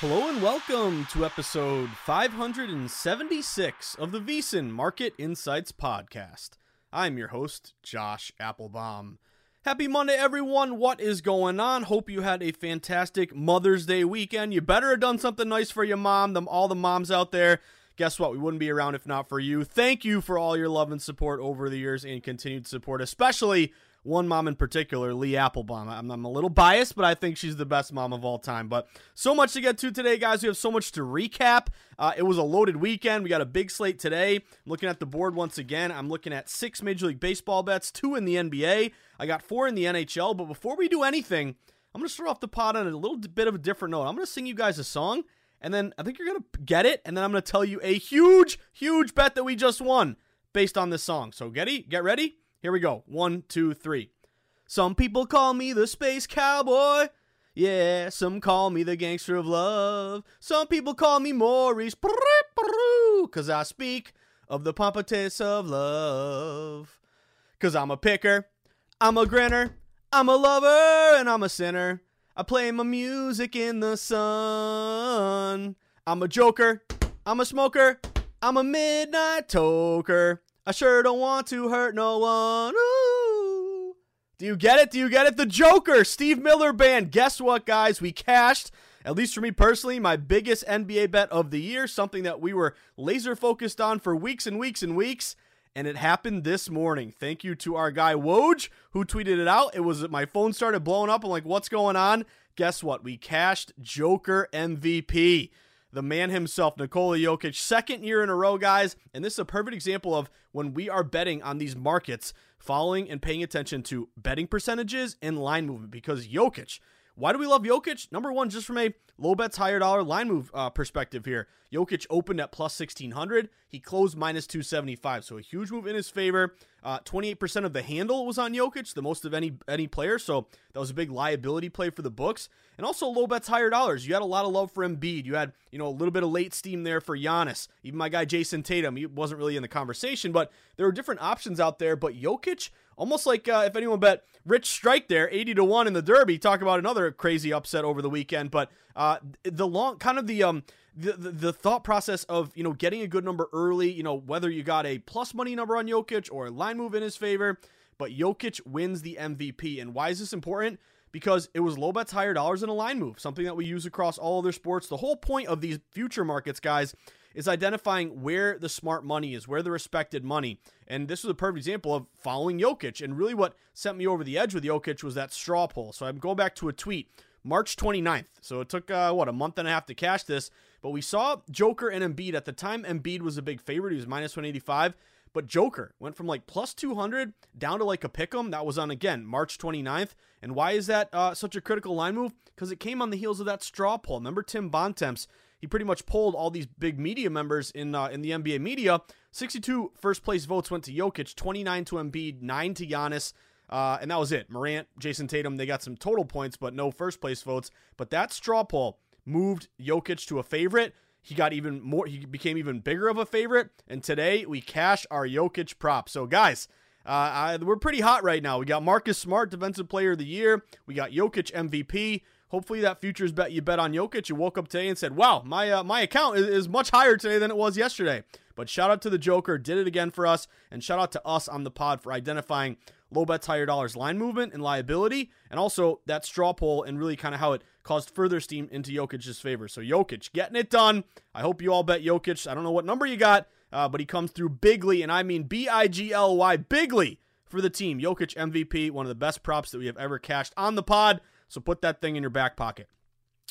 Hello and welcome to episode 576 of the VSiN Market Insights Podcast. I'm your host, Josh Appelbaum. Happy Monday, everyone. What is going on? Hope you had a fantastic Mother's Day weekend. You better have done something nice for your mom, them all the moms out there. Guess what? We wouldn't be around if not for you. Thank you for all your love and support over the years and continued support, especially one mom in particular, Lee Appelbaum. I'm, I'm, a little biased, but I think she's the best mom of all time. But so much to get to today, guys. We have so much to recap. Uh, it was a loaded weekend. We got a big slate today. Looking at the board once again. I'm looking at six Major League Baseball bets, two in the NBA. I got four in the NHL. But before we do anything, I'm going to start off the pod on a little bit of a different note. I'm going to sing you guys a song, and then I think you're going to get it, and then I'm going to tell you a huge, huge bet that we just won based on this song. So get, it, get ready. Here we go. One, two, three. Some people call me the space cowboy. Yeah, some call me the gangster of love. Some people call me Maurice, cause I speak of the pompatus of love. Cause I'm a picker, I'm a grinner, I'm a lover, and I'm a sinner. I play my music in the sun. I'm a joker, I'm a smoker, I'm a midnight toker. I sure don't want to hurt no one. Ooh. Do you get it? Do you get it? The Joker, Steve Miller Band. Guess what, guys? We cashed, at least for me personally, my biggest NBA bet of the year, something that we were laser focused on for weeks and weeks and weeks. And it happened this morning. Thank you to our guy Woj who tweeted it out. It was my phone started blowing up. I'm like, what's going on? Guess what? We cashed Joker MVP the man himself, Nikola Jokic, second year in a row, guys. And this is a perfect example of when we are betting on these markets, following and paying attention to betting percentages and line movement because Jokic. Why do we love Jokic? Number one, just from a low bets, higher dollar line move uh, perspective here. Jokic opened at plus 1600. He closed minus 275. So a huge move in his favor. Uh, 28% of the handle was on Jokic, the most of any any player. So that was a big liability play for the books. And also low bets, higher dollars. You had a lot of love for Embiid. You had, you know, a little bit of late steam there for Giannis. Even my guy Jayson Tatum, he wasn't really in the conversation, but there were different options out there. But Jokic, almost like uh, if anyone bet Rich Strike there, 80 to 1 in the Derby, talk about another crazy upset over the weekend. But uh, the long, kind of the, um, the, the, thought process of you know getting a good number early, you know whether you got a plus money number on Jokic or a line move in his favor, but Jokic wins the MVP. And why is this important? Because it was low bets, higher dollars, and a line move, something that we use across all other sports. The whole point of these future markets, guys, is identifying where the smart money is, where the respected money. And this was a perfect example of following Jokic. And really, what sent me over the edge with Jokic was that straw poll. So I'm going back to a tweet March 29th. So it took, uh, what, a month and a half to cash this. But we saw Joker and Embiid. At the time, Embiid was a big favorite. He was minus 185. But Joker went from like plus 200 down to like a pick 'em. That was on, again, March 29th. And why is that uh, such a critical line move? Because it came on the heels of that straw poll. Remember Tim Bontemps? He pretty much polled all these big media members in uh, in the NBA media. 62 first place votes went to Jokic, 29 to Embiid, 9 to Giannis. Uh, and that was it. Morant, Jayson Tatum, they got some total points, but no first place votes. But that straw poll moved Jokic to a favorite. He got even more, he became even bigger of a favorite. And today we cash our Jokic prop. So, guys, uh, I, we're pretty hot right now. We got Marcus Smart, Defensive Player of the Year. We got Jokic MVP. Hopefully that futures bet you bet on Jokic. You woke up today and said, "Wow, my uh, my account is, is much higher today than it was yesterday." But shout out to the Joker, did it again for us, and shout out to us on the pod for identifying low bets, higher dollars line movement and liability, and also that straw poll and really kind of how it caused further steam into Jokic's favor. So Jokic getting it done. I hope you all bet Jokic. I don't know what number you got, uh, but he comes through bigly, and I mean B I G L Y bigly for the team. Jokic MVP, one of the best props that we have ever cashed on the pod. So put that thing in your back pocket.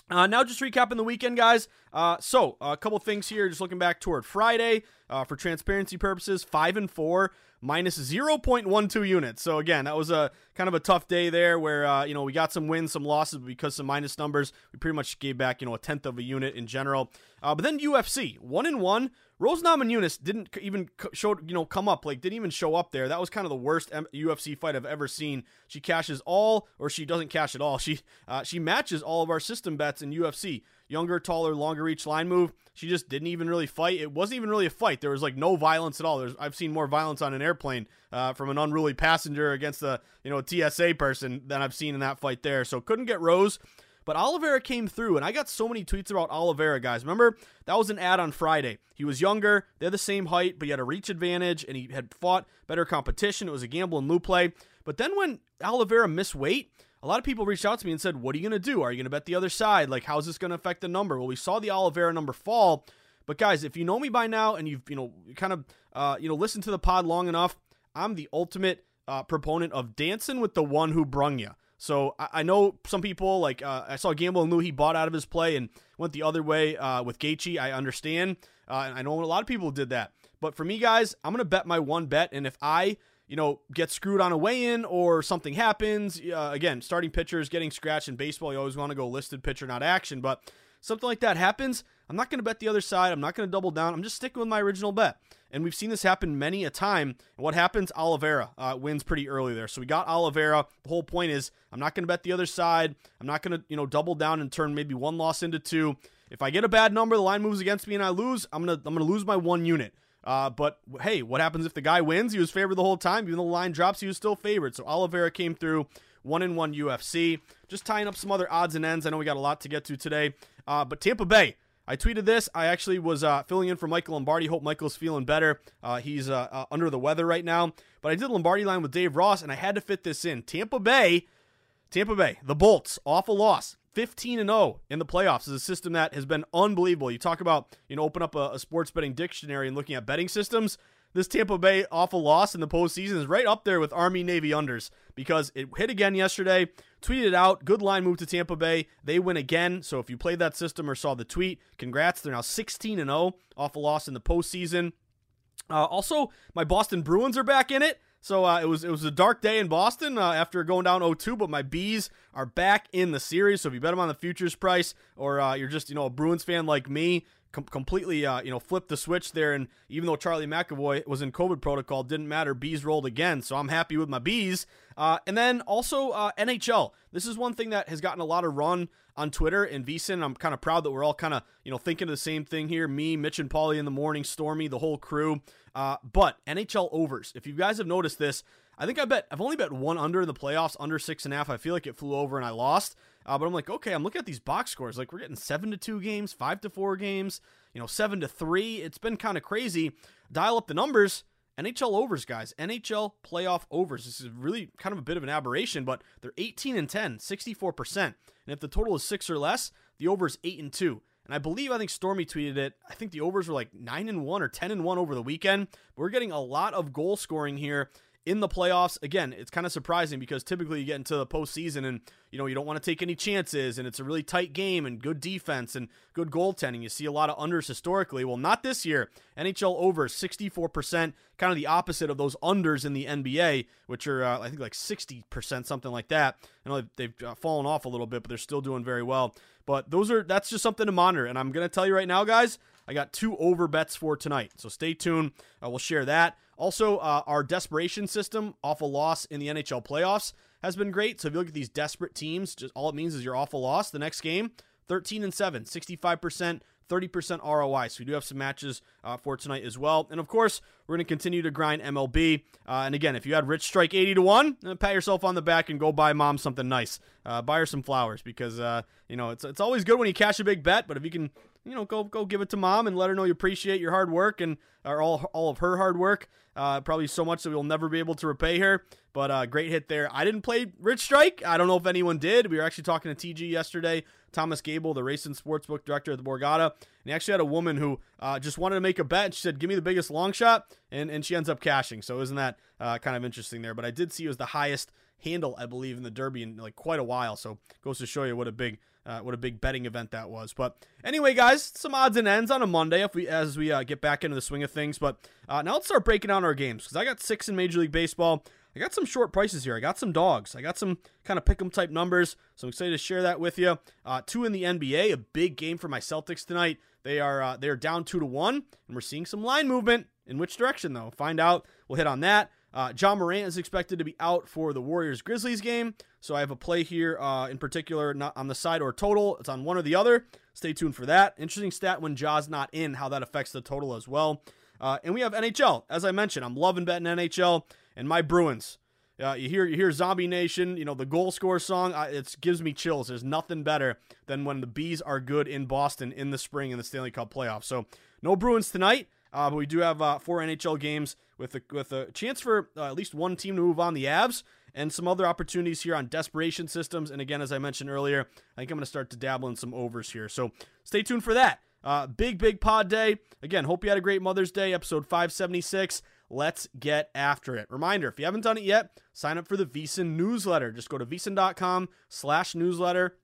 Uh, now, just recapping the weekend, guys. Uh, so, a couple things here. Just looking back toward Friday uh, for transparency purposes, five and four minus 0.12 units. So again, that was a kind of a tough day there where uh, you know we got some wins, some losses because some minus numbers. We pretty much gave back you know a tenth of a unit in general. Uh, but then UFC one and one Rose Namajunas didn't even show, you know, come up, like didn't even show up there. That was kind of the worst M- UFC fight I've ever seen. She cashes all, or she doesn't cash at all. She uh, she matches all of our system bets in UFC. Younger, taller, longer reach line move. She just didn't even really fight. It wasn't even really a fight. There was like no violence at all. There's I've seen more violence on an airplane uh, from an unruly passenger against a you know TSA person than I've seen in that fight there. So couldn't get Rose. But Oliveira came through, and I got so many tweets about Oliveira, guys. Remember, that was an ad on Friday. He was younger, they're the same height, but he had a reach advantage, and he had fought better competition. It was a Gambling Lou play. But then when Oliveira missed weight, a lot of people reached out to me and said, What are you going to do? Are you going to bet the other side? Like, how's this going to affect the number? Well, we saw the Oliveira number fall. But guys, if you know me by now and you've, you know, kind of, uh, you know, listened to the pod long enough, I'm the ultimate uh, proponent of dancing with the one who brung you. So I, I know some people like uh, I saw Gambling Lou he bought out of his play and went the other way uh, with Gaethje. I understand. Uh, I know a lot of people did that. But for me, guys, I'm gonna bet my one bet, and if I you know, get screwed on a weigh-in or something happens. Uh, again, starting pitchers getting scratched in baseball, you always want to go listed pitcher, not action. But something like that happens, I'm not going to bet the other side. I'm not going to double down. I'm just sticking with my original bet. And we've seen this happen many a time. And what happens? Oliveira uh, wins pretty early there. So we got Oliveira. The whole point is I'm not going to bet the other side. I'm not going to, you know, double down and turn maybe one loss into two. If I get a bad number, the line moves against me and I lose, I'm gonna I'm gonna lose my one unit. Uh, but hey, what happens if the guy wins? He was favored the whole time. Even though the line drops, he was still favored. So Oliveira came through one in one UFC. Just tying up some other odds and ends. I know we got a lot to get to today. Uh, but Tampa Bay, I tweeted this. I actually was uh, filling in for Michael Lombardi. Hope Michael's feeling better. Uh, he's uh, uh, under the weather right now. But I did Lombardi line with Dave Ross, and I had to fit this in. Tampa Bay, Tampa Bay, the Bolts, awful loss. 15 and 0 in the playoffs is a system that has been unbelievable. You talk about, you know, open up a, a sports betting dictionary and looking at betting systems this Tampa Bay awful loss in the postseason is right up there with Army Navy unders because it hit again yesterday. Tweeted out, good line move to Tampa Bay. They win again. So if you played that system or saw the tweet, congrats. They're now 16 and 0 off a loss in the postseason. Uh, also, my Boston Bruins are back in it. So uh, it was it was a dark day in Boston uh, after going down 0-2, but my bees are back in the series. So if you bet them on the futures price, or uh, you're just you know a Bruins fan like me, com- completely, uh, you know, flipped the switch there. And even though Charlie McAvoy was in COVID protocol, didn't matter. Bees rolled again, so I'm happy with my bees. Uh, and then also uh, NHL. This is one thing that has gotten a lot of run on Twitter and VSiN. I'm kind of proud that we're all kind of, you know, thinking of the same thing here. Me, Mitch and Paulie in the morning, Stormy, the whole crew. Uh, but NHL overs. If you guys have noticed this, I think I bet I've only bet one under in the playoffs, under six and a half. I feel like it flew over and I lost. Uh, but I'm like, okay, I'm looking at these box scores. Like we're getting seven to two games, five to four games, you know, seven to three. It's been kind of crazy. Dial up the numbers, NHL overs, guys. NHL playoff overs. This is really kind of a bit of an aberration, but they're 18 and 10, 64%. And if the total is six or less, the over is 8 and 2. And I believe I think Stormy tweeted it. I think the overs were like 9 and 1 or 10 and 1 over the weekend. We're getting a lot of goal scoring here in the playoffs. Again, it's kind of surprising because typically you get into the postseason and you know you don't want to take any chances, and it's a really tight game and good defense and good goaltending. You see a lot of unders historically. Well, not this year. NHL over 64%, kind of the opposite of those unders in the NBA, which are uh, I think like 60%, something like that. I know they've uh, fallen off a little bit, but they're still doing very well. But those are that's just something to monitor. And I'm gonna tell you right now, guys, I got two over bets for tonight. So stay tuned. Uh, we'll share that. Also, uh, our desperation system off a loss in the NHL playoffs has been great. So if you look at these desperate teams, just all it means is you're off a loss. The next game, 13 and 7, 65%, 30% ROI. So we do have some matches uh, for tonight as well. And of course, we're going to continue to grind MLB. Uh, and again, if you had Rich strike 80 to 1, uh, pat yourself on the back and go buy mom something nice. Uh, buy her some flowers because, uh, you know, it's, it's always good when you cash a big bet. But if you can you know, go go give it to mom and let her know you appreciate your hard work and or all all of her hard work. Uh, probably so much that we'll never be able to repay her. But uh, great hit there. I didn't play Rich Strike. I don't know if anyone did. We were actually talking to TG yesterday. Thomas Gable, the racing sportsbook director at the Borgata, and he actually had a woman who uh, just wanted to make a bet. She said, "Give me the biggest long shot," and and she ends up cashing. So isn't that uh, kind of interesting there? But I did see it was the highest handle, I believe, in the Derby in like quite a while. So goes to show you what a big uh, what a big betting event that was. But anyway, guys, some odds and ends on a Monday if we as we uh, get back into the swing of things. But uh, now let's start breaking down our games because I got six in Major League Baseball. I got some short prices here. I got some dogs. I got some kind of pick 'em type numbers. So I'm excited to share that with you. Uh, two in the NBA, a big game for my Celtics tonight. They are uh, they are down two to one, and we're seeing some line movement. In which direction though? Find out. We'll hit on that. Uh, Ja Morant is expected to be out for the Warriors Grizzlies game, so I have a play here uh, in particular, not on the side or total. It's on one or the other. Stay tuned for that. Interesting stat when Ja's not in, how that affects the total as well. Uh, and we have NHL. As I mentioned, I'm loving betting NHL and my Bruins. Uh, you hear you hear Zombie Nation, you know the goal score song. It gives me chills. There's nothing better than when the bees are good in Boston in the spring in the Stanley Cup playoffs. So no Bruins tonight. Uh, but we do have uh, four NHL games with a, with a chance for uh, at least one team to move on the Avs and some other opportunities here on desperation systems. And again, as I mentioned earlier, I think I'm going to start to dabble in some overs here. So stay tuned for that. Uh, big, big pod day. Again, hope you had a great Mother's Day, episode 576. Let's get after it. Reminder, if you haven't done it yet, sign up for the VSiN newsletter. Just go to vsin.com slash newsletter.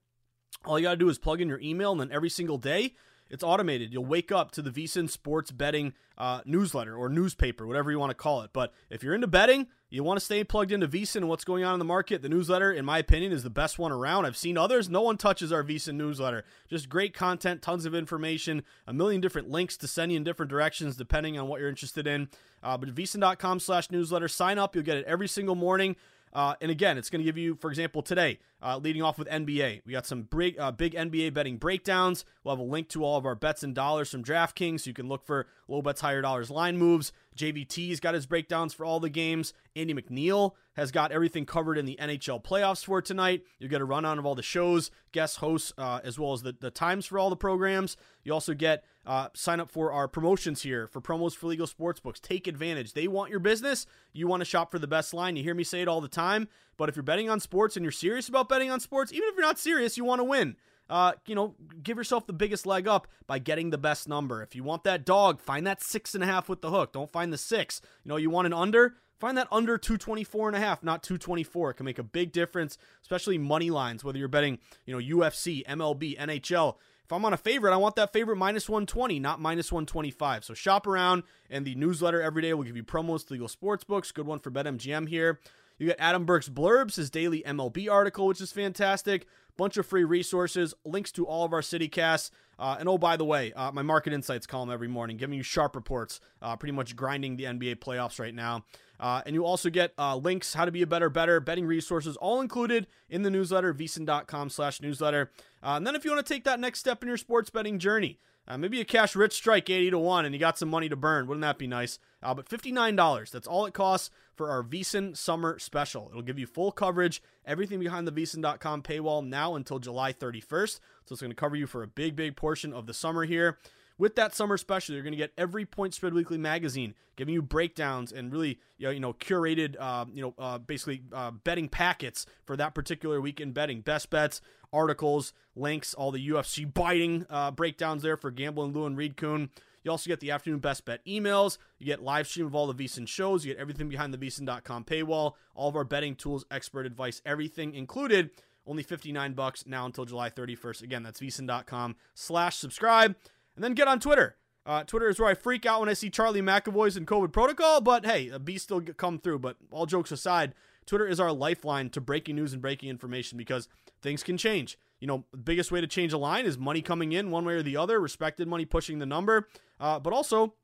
All you got to do is plug in your email, and then every single day, it's automated. You'll wake up to the VSiN Sports Betting uh, newsletter or newspaper, whatever you want to call it. But if you're into betting, you want to stay plugged into VSiN and what's going on in the market. The newsletter, in my opinion, is the best one around. I've seen others. No one touches our VSiN newsletter. Just great content, tons of information, a million different links to send you in different directions depending on what you're interested in. Uh, but vsin.com slash newsletter. Sign up. You'll get it every single morning. Uh, and again, it's going to give you, for example, today, uh, leading off with NBA. We got some big, uh, big NBA betting breakdowns. We'll have a link to all of our bets and dollars from DraftKings, so you can look for low bets, higher dollars line moves. JVT's got his breakdowns for all the games. Andy McNeil has got everything covered in the NHL playoffs for tonight. You get a rundown of all the shows, guest hosts, uh, as well as the, the times for all the programs. You also get uh, sign up for our promotions here for promos for legal sports books. Take advantage. They want your business. You want to shop for the best line. You hear me say it all the time. But if you're betting on sports and you're serious about betting on sports, even if you're not serious, you want to win. Uh, you know, give yourself the biggest leg up by getting the best number. If you want that dog, find that six and a half with the hook. Don't find the six. You know, you want an under, find that under 224 and a half, not 224. It can make a big difference, especially money lines, whether you're betting, you know, UFC, MLB, NHL. If I'm on a favorite, I want that favorite minus 120, not minus 125. So shop around, and the newsletter every day will give you promos to legal sports books. Good one for BetMGM here. You get Adam Burke's blurbs, his daily MLB article, which is fantastic. Bunch of free resources, links to all of our city casts. Uh, and oh, by the way, uh, my market insights column every morning, giving you sharp reports, uh, pretty much grinding the NBA playoffs right now. Uh, and you also get uh, links, how to be a better, better, betting resources, all included in the newsletter, vsin.com slash newsletter. Uh, and then if you want to take that next step in your sports betting journey, uh, maybe a cash rich strike 80 to 1 and you got some money to burn. Wouldn't that be nice? Uh, but $59, that's all it costs for our VSiN Summer Special. It'll give you full coverage, everything behind the VSiN.com paywall now until July 31st. So it's going to cover you for a big, big portion of the summer here. With that summer special, you're going to get every Point Spread Weekly magazine giving you breakdowns and really you know, you know curated uh, you know uh, basically uh, betting packets for that particular weekend betting, best bets, articles, links, all the UFC biting uh, breakdowns there for Gambling Lou and Reed Kuhn. You also get the afternoon best bet emails. You get live stream of all the VSiN shows. You get everything behind the VSiN.com paywall. All of our betting tools, expert advice, everything included. Only 59 bucks now until July 31st. Again, that's VSiN.com slash subscribe. And then get on Twitter. Uh, Twitter is where I freak out when I see Charlie McAvoy's in COVID protocol, but hey, a beast still come through. But all jokes aside, Twitter is our lifeline to breaking news and breaking information because things can change. You know, the biggest way to change a line is money coming in one way or the other, respected money pushing the number, uh, but also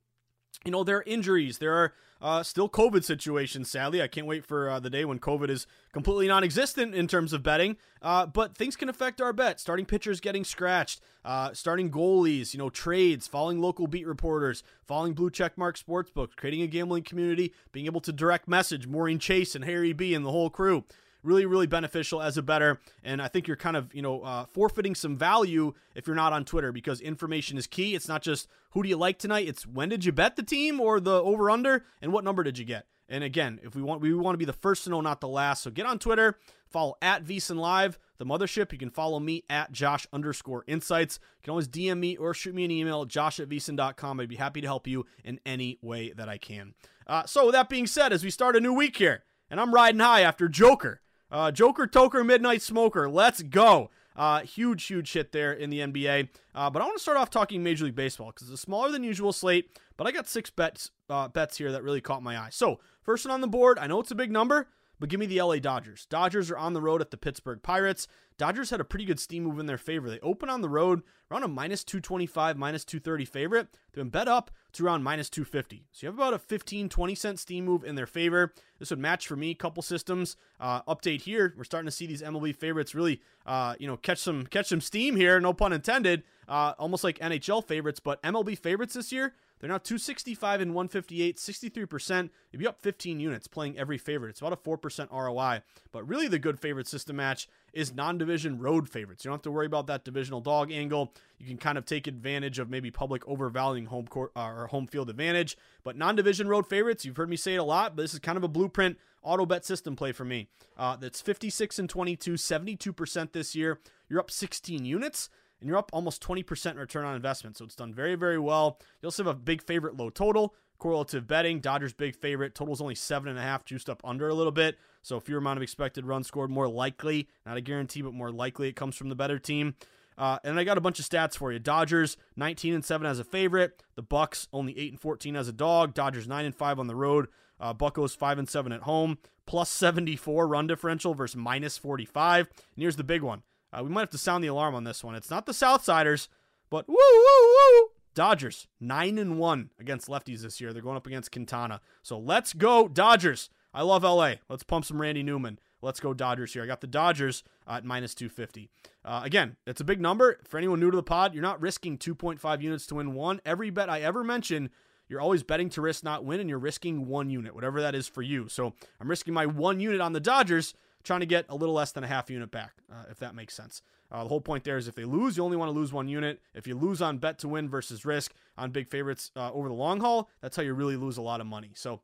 you know, there are injuries. There are uh, still COVID situations, sadly. I can't wait for uh, the day when COVID is completely non existent in terms of betting. Uh, but things can affect our bet. Starting pitchers getting scratched, uh, starting goalies, you know, trades, following local beat reporters, following blue checkmark sportsbooks, creating a gambling community, being able to direct message Maureen Chase and Harry B and the whole crew really, really beneficial as a better. And I think you're kind of, you know, uh, forfeiting some value if you're not on Twitter because information is key. It's not just who do you like tonight, it's when did you bet the team or the over under and what number did you get. And again, if we want, we want to be the first to know, not the last. So get on Twitter, follow at VSiN Live, the mothership. You can follow me at Josh underscore insights. You can always DM me or shoot me an email, josh at VSiN.com. I'd be happy to help you in any way that I can. Uh, so, with that being said, as we start a new week here, and I'm riding high after Joker, uh, Joker Toker Midnight Smoker. Let's go. Uh, huge, huge hit there in the NBA. Uh, but I want to start off talking Major League Baseball because it's a smaller than usual slate, but I got six bets uh, bets here that really caught my eye. So, first one on the board, I know it's a big number, but give me the LA Dodgers. Dodgers are on the road at the Pittsburgh Pirates. Dodgers had a pretty good steam move in their favor. They open on the road around a minus 225, minus 230 favorite. They've been bet up to around minus 250. So you have about a 15, 20 cent steam move in their favor. This would match for me. Couple systems uh, update here. We're starting to see these MLB favorites really, uh, you know, catch some catch some steam here. No pun intended. Uh, almost like NHL favorites, but MLB favorites this year they're now 265 and 158, 63%. You'd be up 15 units playing every favorite. It's about a 4% ROI. But really, the good favorite system match is non division road favorites. You don't have to worry about that divisional dog angle. You can kind of take advantage of maybe public overvaluing home court uh, or home field advantage. But non division road favorites, you've heard me say it a lot, but this is kind of a blueprint auto bet system play for me. Uh, that's 56 and 22, 72% this year. You're up 16 units and you're up almost 20% return on investment. So it's done very, very well. You also have a big favorite low total. Correlative betting, Dodgers big favorite. Total's only seven and a half, juiced up under a little bit. So fewer amount of expected runs scored, more likely, not a guarantee, but more likely it comes from the better team. Uh, and I got a bunch of stats for you. Dodgers 19 and 7 as a favorite. The Bucks only 8 and 14 as a dog. Dodgers 9 and 5 on the road. Uh, Buckos 5 and 7 at home. Plus 74 run differential versus minus 45. And here's the big one. Uh, we might have to sound the alarm on this one. It's not the Southsiders, but woo woo woo. Dodgers nine and one against lefties this year. They're going up against Quintana. So let's go Dodgers. I love LA. Let's pump some Randy Newman. Let's go Dodgers here. I got the Dodgers at minus 250. Uh, again, it's a big number. For anyone new to the pod, you're not risking 2.5 units to win one. Every bet I ever mention, you're always betting to risk not win, and you're risking one unit, whatever that is for you. So I'm risking my one unit on the Dodgers trying to get a little less than a half unit back, uh, if that makes sense. Uh, the whole point there is if they lose, you only want to lose one unit. If you lose on bet to win versus risk on big favorites uh, over the long haul, that's how you really lose a lot of money. So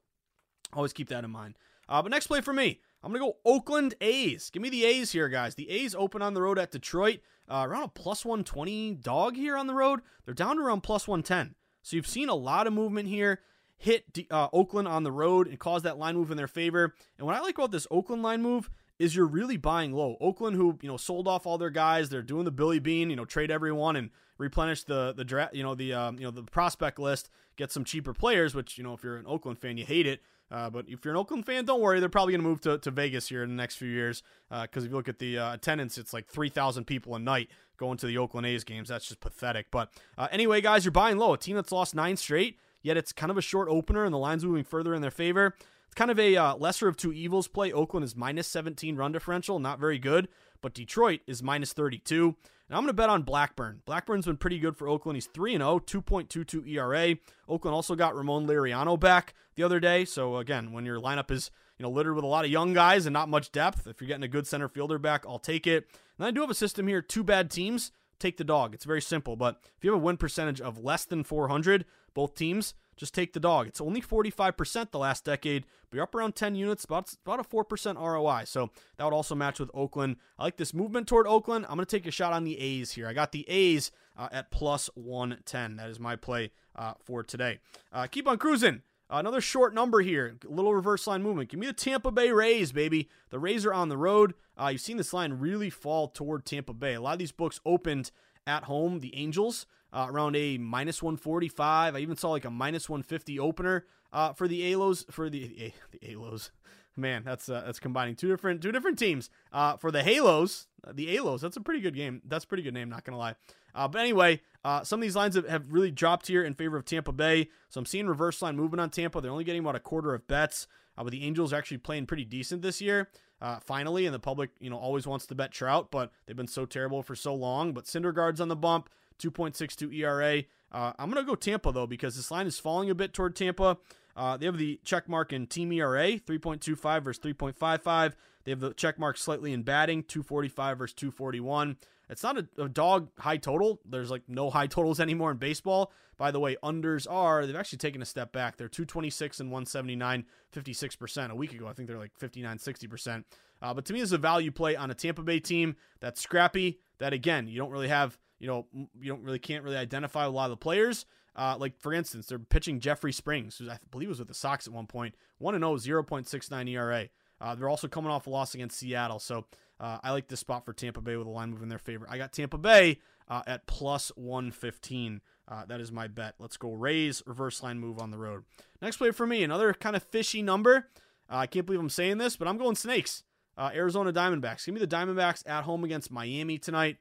always keep that in mind. Uh, but next play for me, I'm going to go Oakland A's. Give me the A's here, guys. The A's open on the road at Detroit. Uh, around a plus 120 dog here on the road. They're down to around plus 110. So you've seen a lot of movement here hit uh, Oakland on the road and cause that line move in their favor. And what I like about this Oakland line move is you're really buying low. Oakland, who you know sold off all their guys, they're doing the Billy Beane, you know, trade everyone and replenish the the draft, you know, the um, you know the prospect list, get some cheaper players. Which you know, if you're an Oakland fan, you hate it. Uh, but if you're an Oakland fan, don't worry, they're probably going to move to, to Vegas here in the next few years. Because uh, if you look at the uh, attendance, it's like 3,000 people a night going to the Oakland A's games. That's just pathetic. But uh, anyway, guys, you're buying low. A team that's lost nine straight, yet it's kind of a short opener, and the line's moving further in their favor kind of a uh, lesser of two evils play. Oakland is minus 17 run differential, not very good, but Detroit is minus 32. And I'm going to bet on Blackburn. Blackburn's been pretty good for Oakland. He's 3 0, 2.22 ERA. Oakland also got Ramon Laureano back the other day. So again, when your lineup is you know littered with a lot of young guys and not much depth, if you're getting a good center fielder back, I'll take it. And I do have a system here: two bad teams take the dog. It's very simple. But if you have a win percentage of less than 400, both teams, just take the dog. It's only 45% the last decade, but you're up around 10 units, about, about a 4% ROI. So that would also match with Oakland. I like this movement toward Oakland. I'm going to take a shot on the A's here. I got the A's uh, at plus 110. That is my play uh, for today. Uh, keep on cruising. Another short number here, a little reverse line movement. Give me the Tampa Bay Rays, baby. The Rays are on the road. Uh, you've seen this line really fall toward Tampa Bay. A lot of these books opened at home. The Angels uh, around a minus 145. I even saw like a minus 150 opener uh, for the Alos for the the Alos. Man, that's uh, that's combining two different two different teams. Uh, for the Halos, the Alos. That's a pretty good game. That's a pretty good name. Not gonna lie. Uh, but anyway, uh, some of these lines have, have really dropped here in favor of Tampa Bay. So I'm seeing reverse line movement on Tampa. They're only getting about a quarter of bets. Uh, but the Angels are actually playing pretty decent this year. Uh, finally, and the public, you know, always wants to bet Trout, but they've been so terrible for so long. But Syndergaard's on the bump, 2.62 ERA. Uh, I'm gonna go Tampa though because this line is falling a bit toward Tampa. Uh, they have the check mark in team ERA, 3.25 versus 3.55. They have the check mark slightly in batting, 245 versus 241. It's not a, a, dog high total. There's like no high totals anymore in baseball. By the way, unders are, they've actually taken a step back. They're 226 and 179, 56%. A week ago, I think they're like 59, 60%. Uh, but to me, this is a value play on a Tampa Bay team that's scrappy, that again, you don't really have, you know, you don't really, can't really identify a lot of the players. Uh, like, for instance, they're pitching Jeffrey Springs, who I believe was with the Sox at one point, 1 0, 0.69 ERA. Uh, they're also coming off a loss against Seattle. So uh, I like this spot for Tampa Bay with a line move in their favor. I got Tampa Bay uh, at plus 115. Uh, that is my bet. Let's go Rays reverse line move on the road. Next play for me, another kind of fishy number. Uh, I can't believe I'm saying this, but I'm going Snakes. Uh, Arizona Diamondbacks. Give me the Diamondbacks at home against Miami tonight.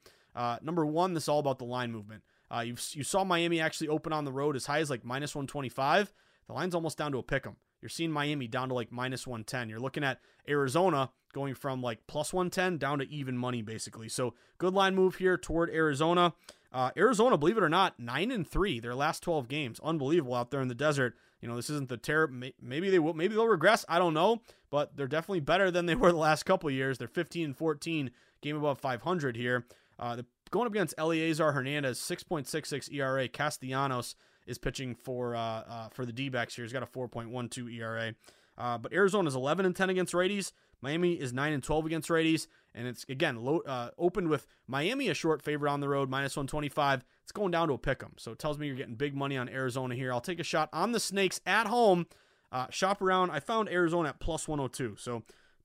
number one, this is all about the line movement. you you saw Miami actually open on the road as high as like minus 125. The line's almost down to a pick 'em. You're seeing Miami down to like minus 110. You're looking at Arizona going from like plus 110 down to even money basically. So good line move here toward Arizona. Uh, Arizona, believe it or not, nine and three their last 12 games. Unbelievable out there in the desert. You know this isn't the terror. Maybe they will. Maybe they'll regress. I don't know, but they're definitely better than they were the last couple years. They're 15 and 14, game above 500 here. Uh, going up against Elieser Hernandez, 6.66 ERA. Castellanos is pitching for uh, uh, for the D-backs here. He's got a 4.12 ERA. Uh, but Arizona is 11 and 10 against righties. Miami is 9 and 12 against righties, and it's again low, uh, opened with Miami a short favorite on the road, minus 125. It's going down to a pick 'em, so it tells me you're getting big money on Arizona here. I'll take a shot on the Snakes at home. Uh, shop around. I found Arizona at plus 102, so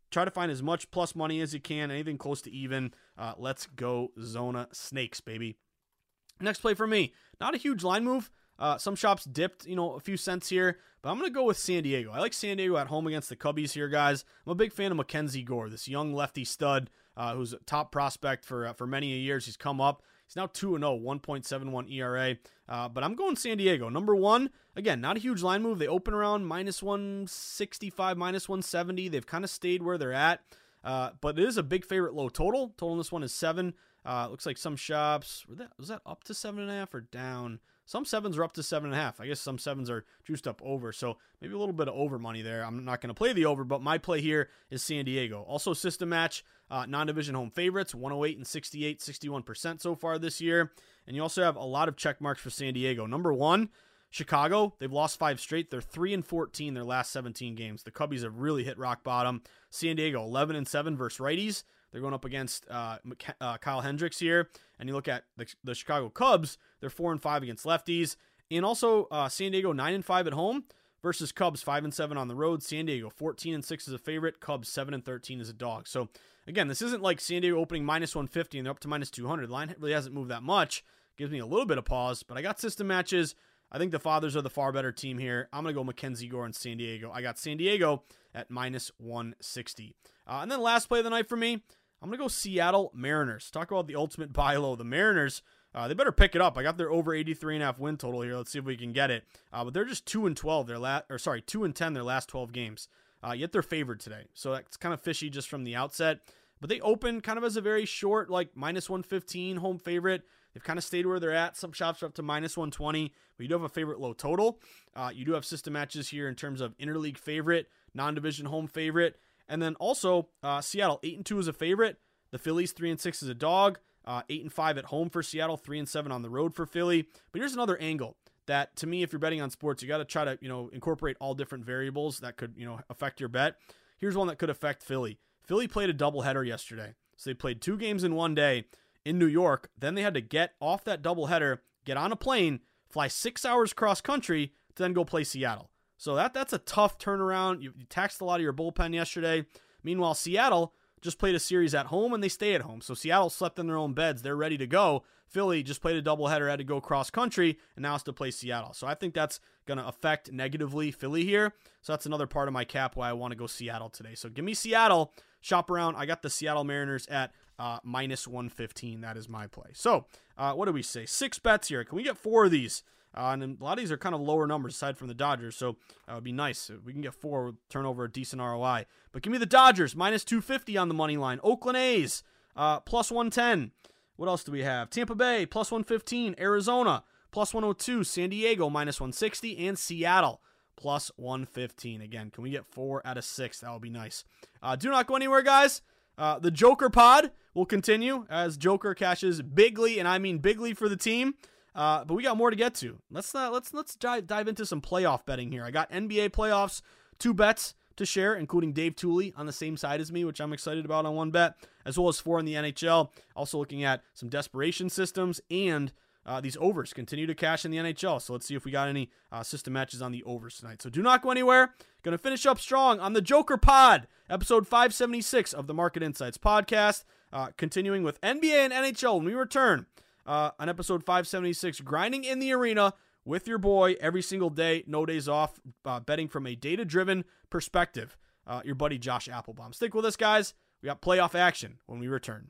try to find as much plus money as you can. Anything close to even. Uh, let's go Zona Snakes, baby. Next play for me. Not a huge line move. Uh, some shops dipped, you know, a few cents here, but I'm going to go with San Diego. I like San Diego at home against the Cubbies here, guys. I'm a big fan of MacKenzie Gore, this young lefty stud uh, who's a top prospect for uh, for many years. He's come up. He's now 2 0, 1.71 ERA. Uh, but I'm going San Diego. Number one, again, not a huge line move. They open around minus 165, minus 170. They've kind of stayed where they're at. Uh, but it is a big favorite low total. Total in this one is seven. Uh, looks like some shops that, was that up to seven and a half or down? Some sevens are up to seven and a half. I guess some sevens are juiced up over. So maybe a little bit of over money there. I'm not going to play the over, but my play here is San Diego. Also, system match, uh, non division home favorites 108 and 68, 61% so far this year. And you also have a lot of check marks for San Diego. Number one, Chicago, they've lost five straight. They're 3 and 14 their last 17 games. The Cubbies have really hit rock bottom. San Diego, 11 and 7 versus righties. They're going up against uh, uh, Kyle Hendricks here, and you look at the, the, Chicago Cubs. They're four and five against lefties, and also uh, San Diego nine and five at home versus Cubs five and seven on the road. San Diego fourteen and six is a favorite. Cubs seven and thirteen is a dog. So again, this isn't like San Diego opening minus one fifty and they're up to minus two hundred. Line really hasn't moved that much. Gives me a little bit of pause, but I got system matches. I think the Fathers are the far better team here. I'm going to go MacKenzie Gore and San Diego. I got San Diego at minus 160. Uh, and then last play of the night for me, I'm going to go Seattle Mariners. Talk about the ultimate buy low. The Mariners, uh, they better pick it up. I got their over 83 and a half win total here. Let's see if we can get it. Uh, but they're just 2 and 12 their last or sorry, 2 and 10 their last 12 games. Uh, yet they're favored today. So that's kind of fishy just from the outset. But they open kind of as a very short, like minus 115 home favorite. They've kind of stayed where they're at. Some shops are up to minus 120, but you do have a favorite low total. Uh, you do have system matches here in terms of interleague favorite, non division home favorite. And then also uh, Seattle eight and two is a favorite. The Phillies three and six is a dog. Uh, eight and five at home for Seattle, three and seven on the road for Philly. But here's another angle that to me, if you're betting on sports, you got to try to you know incorporate all different variables that could you know affect your bet. Here's one that could affect Philly. Philly played a doubleheader yesterday, so they played two games in one day in New York. Then they had to get off that doubleheader, get on a plane, fly six hours cross country to then go play Seattle. So that that's a tough turnaround. You, you taxed a lot of your bullpen yesterday. Meanwhile, Seattle just played a series at home and they stay at home. So Seattle slept in their own beds. They're ready to go. Philly just played a doubleheader, had to go cross country, and now has to play Seattle. So I think that's going to affect negatively Philly here. So that's another part of my cap why I want to go Seattle today. So give me Seattle. Shop around. I got the Seattle Mariners at uh, minus 115. That is my play. So uh, what do we say? Six bets here. Can we get four of these? Uh, and a lot of these are kind of lower numbers aside from the Dodgers, so that would be nice if we can get four, turn over a decent ROI. But give me the Dodgers minus 250 on the money line. Oakland A's uh, plus 110. What else do we have? Tampa Bay plus 115. Arizona plus 102. San Diego minus 160, and Seattle plus 115. Again, can we get four out of six? That would be nice. Uh, do not go anywhere, guys. Uh, the Joker pod will continue as Joker cashes bigly, and I mean bigly for the team. Uh, but we got more to get to. Let's uh, let's let's dive, dive into some playoff betting here. I got NBA playoffs, two bets to share, including Dave Tuley on the same side as me, which I'm excited about on one bet, as well as four in the NHL. Also looking at some desperation systems and uh, these overs continue to cash in the NHL. So let's see if we got any uh, system matches on the overs tonight. So do not go anywhere. Going to finish up strong on the Joker Pod, episode 576 of the Market Insights podcast. Uh, continuing with NBA and NHL when we return uh, on episode 576, grinding in the arena with your boy every single day, no days off, uh, betting from a data driven perspective. Uh, your buddy Josh Appelbaum. Stick with us, guys. We got playoff action when we return.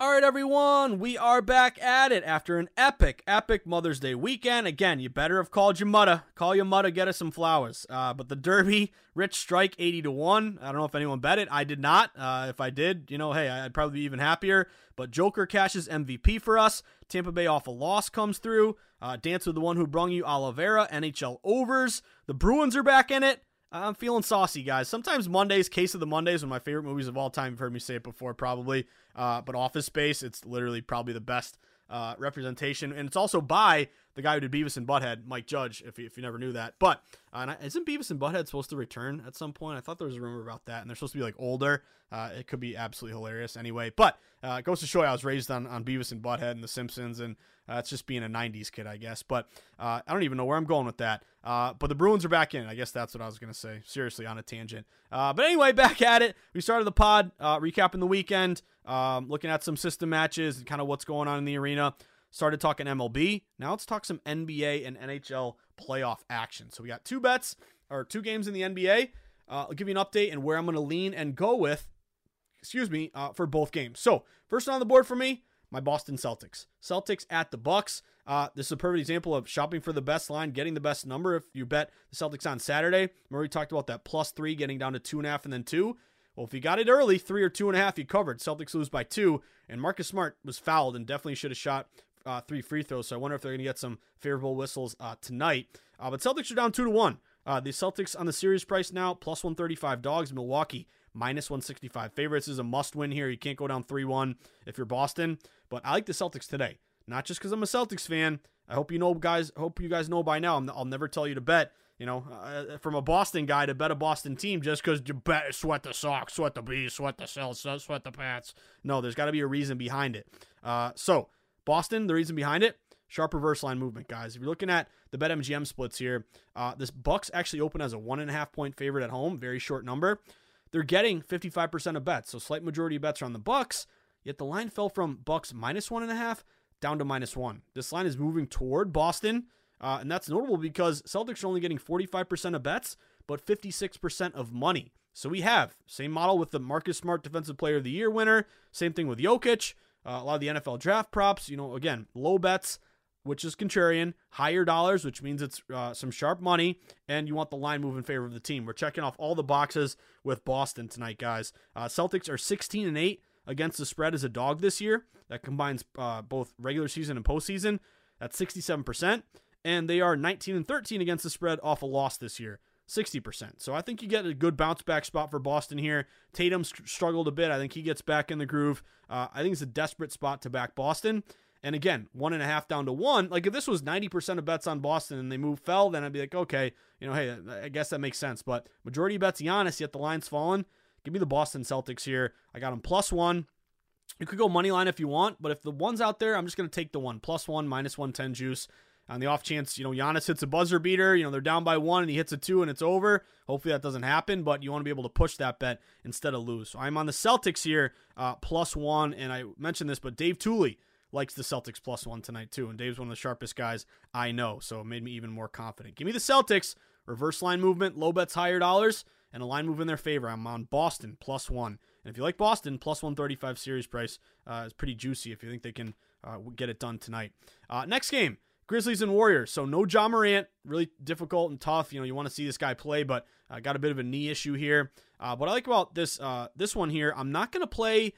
All right, everyone, we are back at it after an epic, epic Mother's Day weekend. Again, you better have called your mother. Call your mother, get us some flowers. Uh, but the Derby, Rich Strike, eighty to one. I don't know if anyone bet it. I did not. Uh, if I did, you know, hey, I'd probably be even happier. But Joker cashes MVP for us. Tampa Bay off a loss comes through. Uh, Dance with the one who brung you Oliveira. NHL overs. The Bruins are back in it. I'm feeling saucy, guys. Sometimes Mondays, case of the Mondays, one of my favorite movies of all time. You've heard me say it before, probably. Uh, but Office Space, it's literally probably the best uh, representation, and it's also by the guy who did Beavis and Butthead, Mike Judge, if you, if you never knew that. But uh, isn't Beavis and Butthead supposed to return at some point? I thought there was a rumor about that, and they're supposed to be like older. Uh, it could be absolutely hilarious anyway. But uh, it goes to show you I was raised on, on Beavis and Butthead and The Simpsons, and uh, it's just being a 90s kid, I guess. But uh, I don't even know where I'm going with that. Uh, but the Bruins are back in. I guess that's what I was going to say. Seriously, on a tangent. Uh, but anyway, back at it. We started the pod uh, recapping the weekend, um, looking at some system matches and kind of what's going on in the arena. Started talking MLB. Now let's talk some NBA and NHL playoff action. So we got two bets or two games in the NBA. Uh, I'll give you an update and where I'm going to lean and go with excuse me, uh, for both games. So first on the board for me, my Boston Celtics. Celtics at the Bucks. Uh, this is a perfect example of shopping for the best line, getting the best number. If you bet the Celtics on Saturday, we talked about that plus three getting down to two and a half and then two. Well, if you got it early, three or two and a half, you covered. Celtics lose by two, and Marcus Smart was fouled and definitely should have shot uh, three free throws. So I wonder if they're going to get some favorable whistles uh, tonight. Uh, but Celtics are down two to one. Uh, the Celtics on the series price now plus 135 dogs. Milwaukee minus 165 favorites is a must win here. You can't go down 3 1 if you're Boston. But I like the Celtics today, not just because I'm a Celtics fan. I hope you know, guys. Hope you guys know by now. i will never tell you to bet. You know, uh, from a Boston guy to bet a Boston team just because you bet sweat the socks, sweat the Bees, sweat the Celts, sweat the Pats. No, there's got to be a reason behind it. Uh, so Boston, the reason behind it, sharp reverse line movement, guys. If you're looking at the BetMGM splits here, uh, this Bucks actually open as a one and a half point favorite at home, very short number. They're getting 55% of bets, so slight majority of bets are on the Bucks. Yet the line fell from Bucks minus one and a half down to minus one. This line is moving toward Boston, uh, and that's notable because Celtics are only getting 45% of bets, but 56% of money. So we have same model with the Marcus Smart Defensive Player of the Year winner. Same thing with Jokic. Uh, a lot of the NFL draft props, you know, again, low bets, which is contrarian, higher dollars, which means it's uh, some sharp money, and you want the line move in favor of the team. We're checking off all the boxes with Boston tonight, guys. Uh, Celtics are 16 and 8 against the spread as a dog this year. That combines uh, both regular season and postseason. That's 67%. And they are 19 and 13 against the spread off a loss this year. 60%. So I think you get a good bounce back spot for Boston here. Tatum struggled a bit. I think he gets back in the groove. Uh, I think it's a desperate spot to back Boston. And again, one and a half down to one. Like if this was 90% of bets on Boston and they move fell, then I'd be like, okay, you know, hey, I guess that makes sense. But majority of bets Giannis, yet the line's fallen. Give me the Boston Celtics here. I got them plus one. You could go money line if you want, but if the one's out there, I'm just going to take the one. Plus one, minus 110 juice. On the off chance, you know, Giannis hits a buzzer beater, you know, they're down by one and he hits a two and it's over. Hopefully that doesn't happen, but you want to be able to push that bet instead of lose. So I'm on the Celtics here, uh, plus one. And I mentioned this, but Dave Tuley likes the Celtics plus one tonight too. And Dave's one of the sharpest guys I know, so it made me even more confident. Give me the Celtics, reverse line movement, low bets, higher dollars, and a line move in their favor. I'm on Boston plus one. And if you like Boston, plus 135 series price uh, is pretty juicy if you think they can uh, get it done tonight. Uh, next game, Grizzlies and Warriors. So no Ja Morant, really difficult and tough. You know, you want to see this guy play, but uh, got a bit of a knee issue here. Uh, what I like about this uh, this one here, I'm not going to play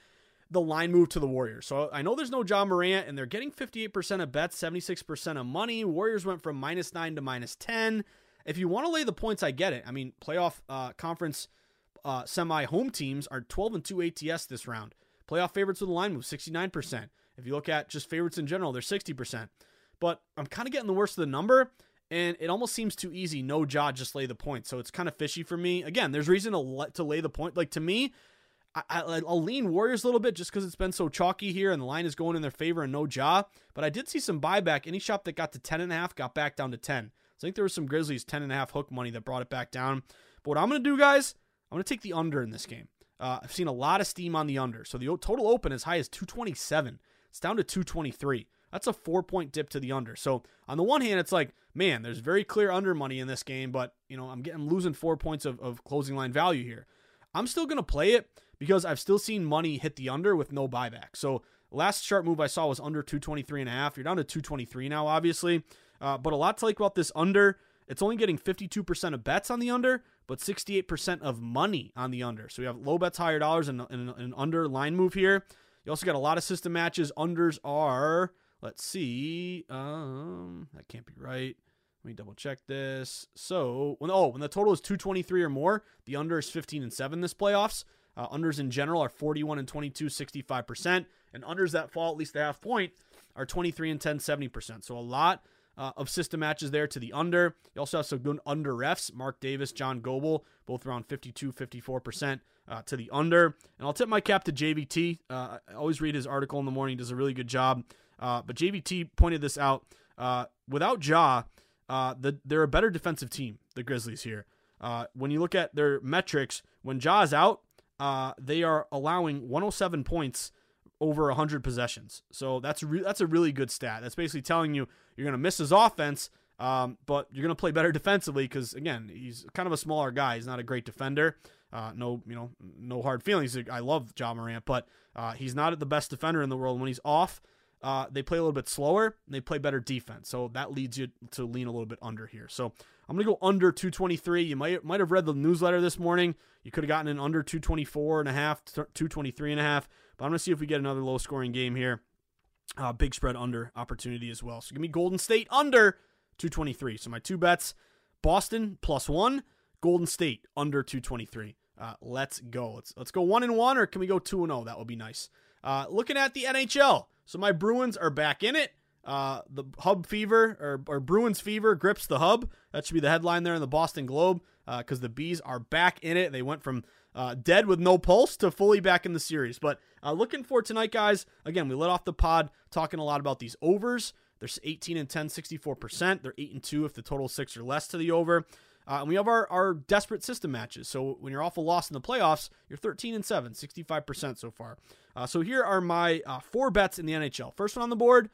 the line move to the Warriors. So I know there's no Ja Morant, and they're getting 58% of bets, 76% of money. Warriors went from minus nine to minus 10. If you want to lay the points, I get it. I mean, playoff uh, conference uh, semi home teams are 12 and 2 ATS this round. Playoff favorites with the line move, 69%. If you look at just favorites in general, they're 60%. But I'm kind of getting the worst of the number, and it almost seems too easy. No Ja, just lay the point. So it's kind of fishy for me. Again, there's reason to let, to lay the point. Like to me, I, will lean Warriors a little bit just because it's been so chalky here and the line is going in their favor and no Ja. But I did see some buyback. Any shop that got to 10.5 got back down to 10. So I think there was some Grizzlies 10.5 hook money that brought it back down. But what I'm going to do, guys, I'm going to take the under in this game. Uh, I've seen a lot of steam on the under. So the total open as high as 227. It's down to 223. That's a four point dip to the under. So on the one hand, it's like, man, there's very clear under money in this game, but you know, I'm getting I'm losing four points of, of closing line value here. I'm still gonna play it because I've still seen money hit the under with no buyback. So last sharp move I saw was under 223 and a half. You're down to 223 now, obviously. Uh, but a lot to like about this under. It's only getting 52% of bets on the under, but 68% of money on the under. So we have low bets, higher dollars, and an under line move here. You also got a lot of system matches. Unders are, let's see, um, that can't be right. Let me double check this. So, when oh, when the total is 223 or more, the under is 15 and 7 this playoffs. Uh, unders in general are 41 and 22, 65%. And unders that fall at least a half point are 23 and 10, 70%. So a lot uh, of system matches there to the under. You also have some good under refs. Mark Davis, John Goble, both around 52, 54% uh, to the under. And I'll tip my cap to JVT. Uh, I always read his article in the morning, does a really good job. Uh, but JVT pointed this out. Uh, without Ja, uh, the, they're a better defensive team, the Grizzlies here. when you look at their metrics, when Ja is out, they are allowing 107 points over 100 possessions. So that's re- that's a really good stat. That's basically telling you you're going to miss his offense, um, but you're going to play better defensively because again, he's kind of a smaller guy. He's not a great defender. Uh, no, you know, no hard feelings. I love Ja Morant, but uh, he's not the best defender in the world. When he's off, uh, they play a little bit slower. and they play better defense. So that leads you to lean a little bit under here. So I'm gonna go under 223. You might might have read the newsletter this morning. You could have gotten an under 224 and a half, 223 and a half. But I'm gonna see if we get another low scoring game here. Uh, big spread under opportunity as well. So give me Golden State under 223. So my two bets: Boston plus one, Golden State under 223. Uh, let's go. Let's let's go one and one, or can we go two and zero? Oh? That would be nice. Uh, looking at the NHL, so my Bruins are back in it. Uh, the Hub fever or, or, Bruins fever grips the Hub. That should be the headline there in the Boston Globe because uh, the Bees are back in it. They went from uh, dead with no pulse to fully back in the series. But uh, looking for tonight, guys. Again, we let off the pod talking a lot about these overs. There's 18 and 10, 64%. They're 8 and 2 if the total six or less to the over. Uh, and we have our, our desperate system matches. So when you're off a loss in the playoffs, you're 13 and 7, 65% so far. Uh, so here are my uh, four bets in the NHL. First one on the board.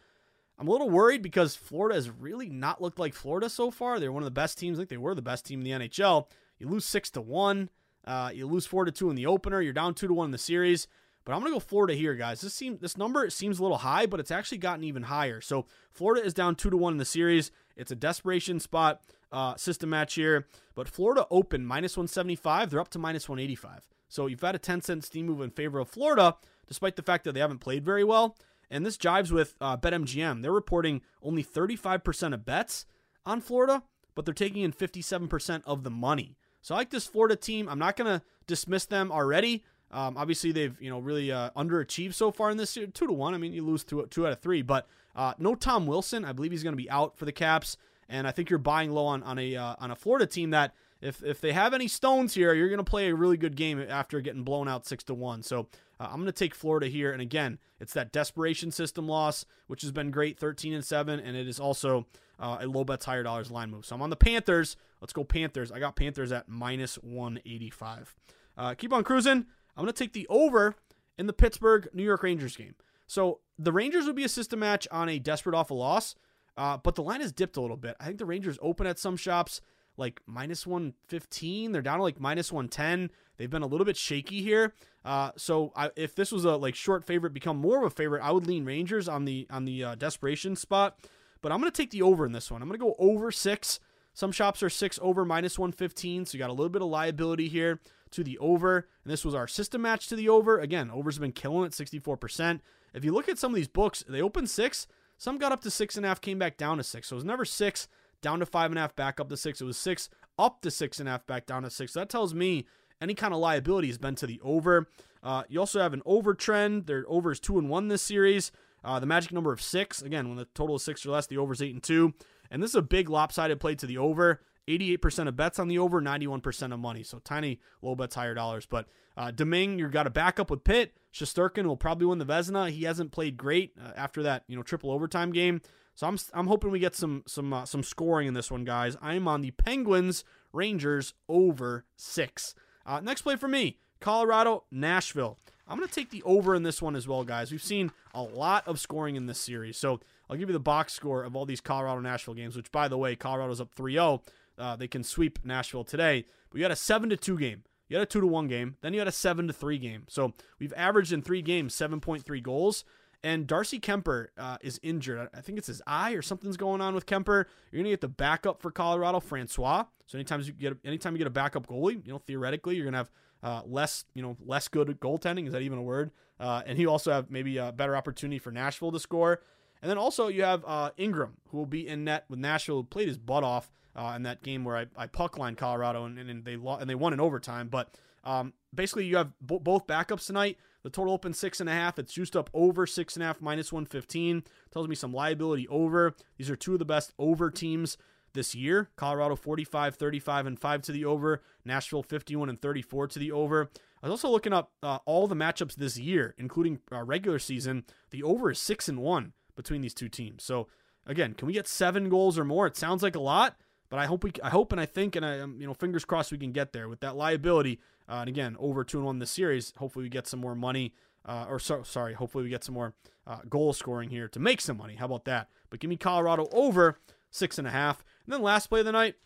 I'm a little worried because Florida has really not looked like Florida so far. They're one of the best teams. I think they were the best team in the NHL. You lose six to one. Uh, you lose four to two in the opener. You're down two to one in the series. But I'm gonna go Florida here, guys. This seem this number seems a little high, but it's actually gotten even higher. So Florida is down two to one in the series. It's a desperation spot uh, system match here. But Florida open minus 175. They're up to minus 185. So you've had a 10 cent steam move in favor of Florida, despite the fact that they haven't played very well. And this jives with uh, BetMGM. They're reporting only 35% of bets on Florida, but they're taking in 57% of the money. So I like this Florida team. I'm not going to dismiss them already. Um, obviously, they've you know really uh, underachieved so far in this year, two to one. I mean, you lose two two out of three, but uh, no Tom Wilson. I believe he's going to be out for the Caps, and I think you're buying low on on a uh, on a Florida team that if if they have any stones here, you're going to play a really good game after getting blown out six to one. So uh, I'm going to take Florida here, and again, it's that desperation system loss, which has been great, 13 and seven, and it is also uh, a low bets higher dollars line move. So I'm on the Panthers. Let's go Panthers. I got Panthers at minus 185. Uh, keep on cruising. I'm going to take the over in the Pittsburgh New York Rangers game. So the Rangers would be a system match on a desperate off a loss, uh, but the line has dipped a little bit. I think the Rangers open at some shops like minus 115. They're down to like minus 110. They've been a little bit shaky here. Uh, so I, if this was a like short favorite become more of a favorite, I would lean Rangers on the on the uh, desperation spot. But I'm going to take the over in this one. I'm going to go over six. Some shops are six over minus 115, so you got a little bit of liability here to the over. And this was our system match to the over. Again, overs have been killing it, 64%. If you look at some of these books, they open six. Some got up to six and a half, came back down to six. So it was never six, down to five and a half, back up to six. It was six, up to six and a half, back down to six. So that tells me any kind of liability has been to the over. Uh, you also have an over trend. Their over is two and one this series. Uh, the magic number of six. Again, when the total is six or less, the over is eight and two. And this is a big lopsided play to the over. 88% of bets on the over, 91% of money. So tiny low bets, higher dollars. But uh, Domingue, you've got a backup with Pitt. Shesterkin will probably win the Vezina. He hasn't played great uh, after that, you know, triple overtime game. So I'm I'm hoping we get some some uh, some scoring in this one, guys. I'm on the Penguins Rangers over six. Uh, next play for me, Colorado Nashville. I'm to take the over in this one as well, guys. We've seen a lot of scoring in this series. So I'll give you the box score of all these Colorado Nashville games, which, by the way, Colorado's up 3 0. Uh, they can sweep Nashville today. But you had a 7 to 2 game. You had a 2 to 1 game. Then you had a 7 to 3 game. So we've averaged in three games 7.3 goals. And Darcy Kuemper uh, is injured. I think it's his eye or something's going on with Kuemper. You're gonna get the backup for Colorado, Francouz. So anytime you get anytime you get a backup goalie, you know theoretically you're gonna have uh, less you know less good goaltending. Is that even a word? Uh, and he also have maybe a better opportunity for Nashville to score. And then also you have uh, Ingram, who will be in net with Nashville, who played his butt off uh, in that game where I, I puck line Colorado and, and, they lo- and they won in overtime. But um, basically, you have b- both backups tonight. The total open six and a half. It's juiced up over six and a half, minus 115. Tells me some liability over. These are two of the best over teams this year. Colorado 45, 35, and 5 to the over. Nashville 51 and 34 to the over. I was also looking up uh, all the matchups this year, including uh, regular season. The over is 6 and 1 between these two teams. So, again, can we get seven goals or more? It sounds like a lot, but I hope we, I hope and I think, and I, um, you know, fingers crossed we can get there with that liability. Uh, and again, over two and one this series. Hopefully, we get some more money. Uh, or so, sorry, hopefully we get some more uh, goal scoring here to make some money. How about that? But give me Colorado over six and a half. And then last play of the night,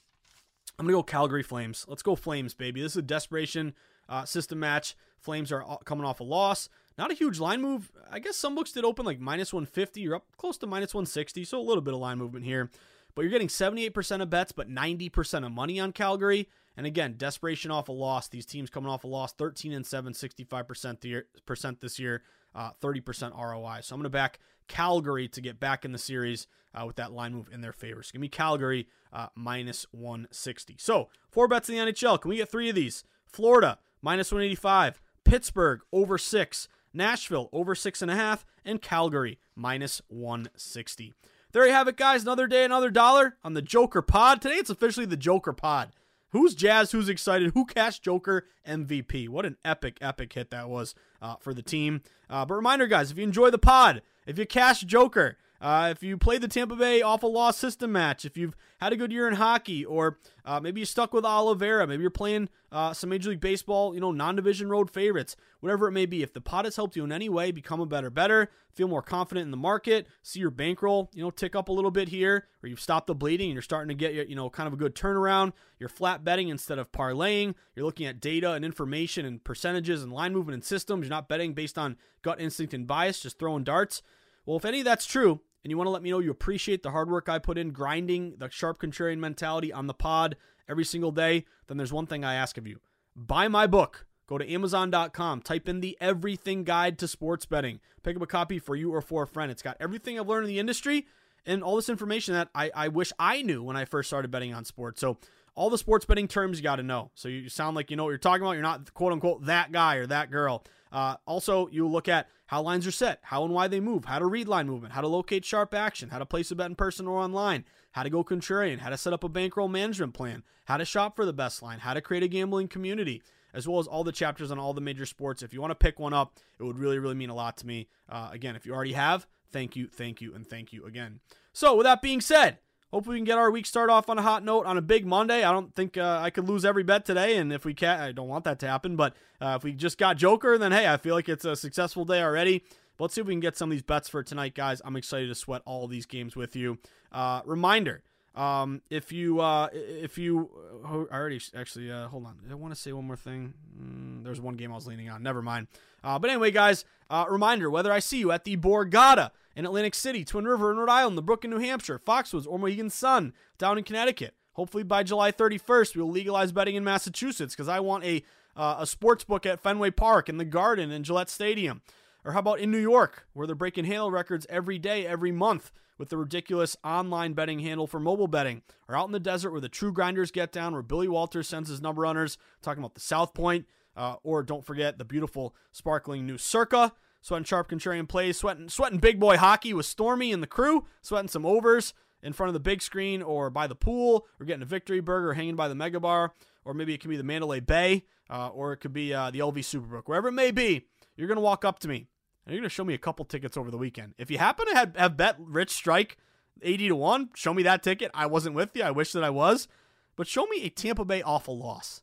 I'm gonna go Calgary Flames. Let's go Flames, baby. This is a desperation uh, system match. Flames are coming off a loss. Not a huge line move. I guess some books did open like minus 150. You're up close to minus 160, so a little bit of line movement here. But you're getting 78% of bets, but 90% of money on Calgary. And again, desperation off a loss. These teams coming off a loss, 13 and 7, 65% this year, uh, 30% ROI. So I'm going to back Calgary to get back in the series uh, with that line move in their favor. So give me Calgary uh, minus 160. So four bets in the NHL. Can we get three of these? Florida minus 185, Pittsburgh over six, Nashville over six and a half, and Calgary minus 160. There you have it, guys. Another day, another dollar on the Joker Pod. Today it's officially the Joker Pod. Who's jazzed? Who's excited? Who cashed Joker MVP? What an epic, epic hit that was uh, for the team. Uh, but reminder, guys, if you enjoy the pod, if you cash Joker, uh, if you played the Tampa Bay awful loss system match, if you've had a good year in hockey, or uh, maybe you're stuck with Oliveira, maybe you're playing uh, some Major League Baseball, you know, non-division road favorites, whatever it may be. If the pot has helped you in any way, become a better better, feel more confident in the market, see your bankroll, you know, tick up a little bit here, or you've stopped the bleeding and you're starting to get, you know, kind of a good turnaround. You're flat betting instead of parlaying. You're looking at data and information and percentages and line movement and systems. You're not betting based on gut instinct and bias, just throwing darts. Well, if any of that's true, and you want to let me know you appreciate the hard work I put in grinding the sharp contrarian mentality on the pod every single day, then there's one thing I ask of you. Buy my book. Go to Amazon.com, type in the Everything Guide to Sports Betting. Pick up a copy for you or for a friend. It's got everything I've learned in the industry and all this information that I, I wish I knew when I first started betting on sports. So, all the sports betting terms you got to know. So, you sound like you know what you're talking about. You're not, quote unquote, that guy or that girl. Uh, also, you look at how lines are set, how and why they move, how to read line movement, how to locate sharp action, how to place a bet in person or online, how to go contrarian, how to set up a bankroll management plan, how to shop for the best line, how to create a gambling community, as well as all the chapters on all the major sports. If you want to pick one up, it would really, really mean a lot to me. Uh, again, if you already have, thank you, thank you, and thank you again. So, with that being said, Hopefully, we can get our week start off on a hot note on a big Monday. I don't think uh, I could lose every bet today, and if we can't, I don't want that to happen. But uh, if we just got Joker, then hey, I feel like it's a successful day already. But let's see if we can get some of these bets for tonight, guys. I'm excited to sweat all these games with you. Uh, reminder: um, if you uh, if you uh, I already actually uh, hold on, I want to say one more thing. Mm, there's one game I was leaning on. Never mind. Uh, but anyway, guys, uh, reminder: whether I see you at the Borgata in Atlantic City, Twin River in Rhode Island, the Brook in New Hampshire, Foxwoods, or Mohegan Sun down in Connecticut. Hopefully by July 31st, we will legalize betting in Massachusetts because I want a uh, a sports book at Fenway Park in the Garden and Gillette Stadium. Or how about in New York, where they're breaking handle records every day, every month with the ridiculous online betting handle for mobile betting. Or out in the desert where the true grinders get down, where Billy Walters sends his number runners, talking about the South Point. Uh, or don't forget the beautiful, sparkling new Circa. Sweating sharp contrarian plays, sweating, sweating big boy hockey with Stormy and the crew, sweating some overs in front of the big screen or by the pool, or getting a victory burger hanging by the mega bar, or maybe it could be the Mandalay Bay, uh, or it could be uh, the LV Superbook. Wherever it may be, you're to walk up to me and you're to show me a couple tickets over the weekend. If you happen to have, have bet Rich Strike 80 to 1, show me that ticket. I wasn't with you. I wish that I was. But show me a Tampa Bay awful loss.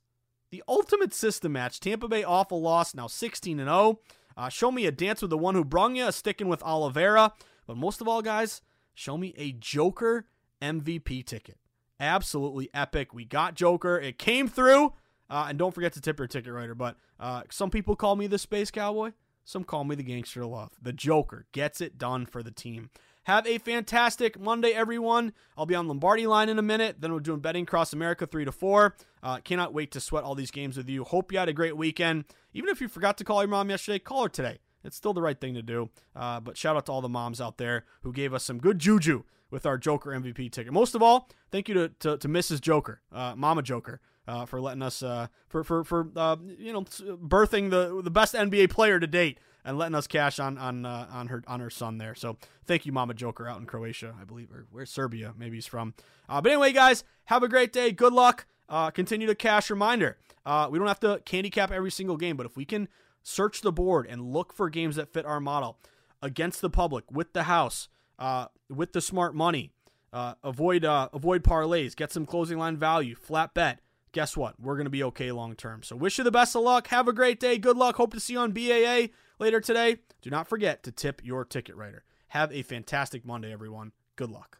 The ultimate system match. Tampa Bay awful loss, now 16 and 0. Uh, show me a dance with the one who brung you, sticking with Oliveira. But most of all, guys, show me a Joker MVP ticket. Absolutely epic. We got Joker. It came through. Uh, and don't forget to tip your ticket writer. But uh, some people call me the Space Cowboy. Some call me the Gangster Love. The Joker gets it done for the team. Have a fantastic Monday, everyone. I'll be on Lombardi line in a minute. Then we're doing betting across America 3 to 4. Uh, cannot wait to sweat all these games with you. Hope you had a great weekend. Even if you forgot to call your mom yesterday, call her today. It's still the right thing to do. Uh, but shout out to all the moms out there who gave us some good juju with our Joker MVP ticket. Most of all, thank you to, to, to Mrs. Joker, uh, Mama Joker. uh, for letting us uh, for for for uh, you know birthing the the best NBA player to date and letting us cash on on uh, on her on her son there. So thank you, Mama Joker, out in Croatia, I believe, or where Serbia maybe he's from. Uh, but anyway, guys, have a great day. Good luck. Uh, continue to cash. Reminder: uh, we don't have to candy cap every single game, but if we can search the board and look for games that fit our model against the public with the house, uh, with the smart money, uh, avoid avoid parlays, get some closing line value, flat bet guess what? We're going to be okay long term. So, wish you the best of luck. Have a great day. Good luck. Hope to see you on BAA later today. Do not forget to tip your ticket writer. Have a fantastic Monday, everyone. Good luck.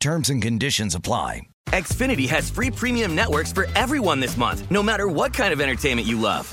Terms and conditions apply. Xfinity has free premium networks for everyone this month, no matter what kind of entertainment you love.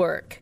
work.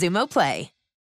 Xumo Play.